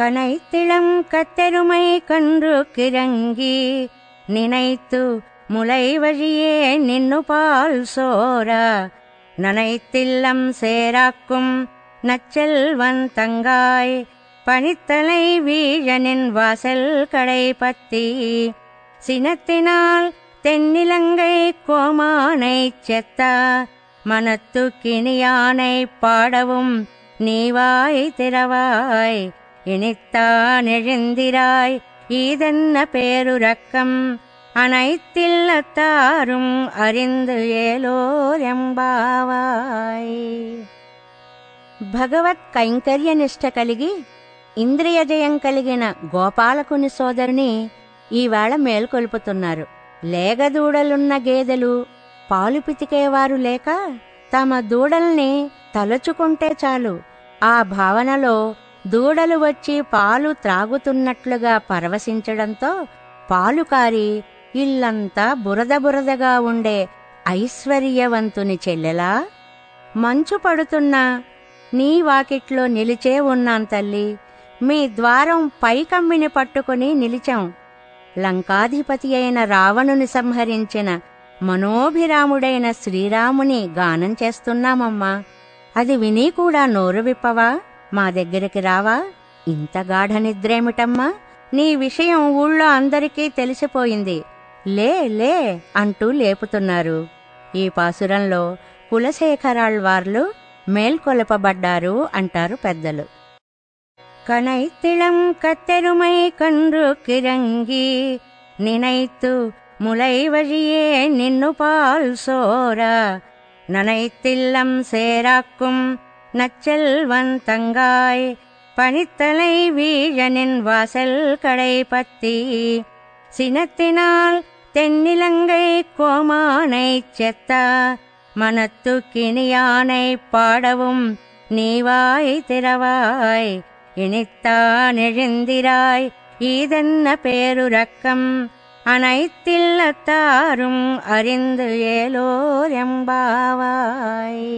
கனைத்திளம் கத்தெருமை கன்று கிறங்கி நினைத்து முளை வழியே நின்னு பால் சோரா நனைத்தில்லம் சேராக்கும் நச்செல்வன் தங்காய் பனித்தலை வீழனின் வாசல் கடை பத்தி சினத்தினால் தென்னிலங்கை கோமானை செத்தா மனத்து கிணியானை பாடவும் நீவாய் திறவாய் இனித்தான் எழுந்திராய் ஈதென்ன பேருரக்கம் அனைத்தில்லத்தாரும் அறிந்து ஏலோர் ఎంబావాయ్ భగవత్ కైంకర్య నిష్ట కలిగి ఇంద్రియ జయం కలిగిన గోపాలకుని సోదరిని ఈవేళ మేల్కొల్పుతున్నారు లేగదూడలున్న గేదెలు పాలు పితికేవారు లేక తమ దూడల్ని తలుచుకుంటే చాలు ఆ భావనలో దూడలు వచ్చి పాలు త్రాగుతున్నట్లుగా పరవశించడంతో పాలు కారి ఇల్లంతా బురద బురదగా ఉండే ఐశ్వర్యవంతుని చెల్లెలా? మంచు పడుతున్నా నీ వాకిట్లో నిలిచే ఉన్నాం తల్లి. మీ ద్వారం పైకమ్మిని పట్టుకుని నిలిచాం. లంకాధిపతి అయిన రావణుని సంహరించిన మనోభిరాముడైన శ్రీరాముని గానం చేస్తున్నామమ్మా. అది విని కూడా నోరు విప్పవా? మా దగ్గరికి రావా ఇంత గాఢ నిద్రేమిటమ్మా నీ విషయం ఊళ్ళో అందరికీ తెలిసిపోయింది లే లే అంటూ లేపుతున్నారు ఈ పాసురంలో కులశేఖరాళ్వార్లు మేల్కొలపబడ్డారు అంటారు పెద్దలు கனைத்திளம் கத்தெருமை கன்று கிறங்கி நினைத்து முளை வழியே நின்னு பால் சோரா நனைத்தில்லம் சேராக்கும் நச்செல்வன் தங்காய் பனித்தலை வீழனின் வாசல் கடை பத்தி. சினத்தினால் தென்னிலங்கை கோமானை செத்தா மனத்து கிணியானை பாடவும் நீவாய் திறவாய். இனித்தான் எழுந்திராய் ஈதென்ன பேருரக்கம் அனைத்தில்லத்தாரும் அறிந்து ஏலோர் எம்பாவாய்.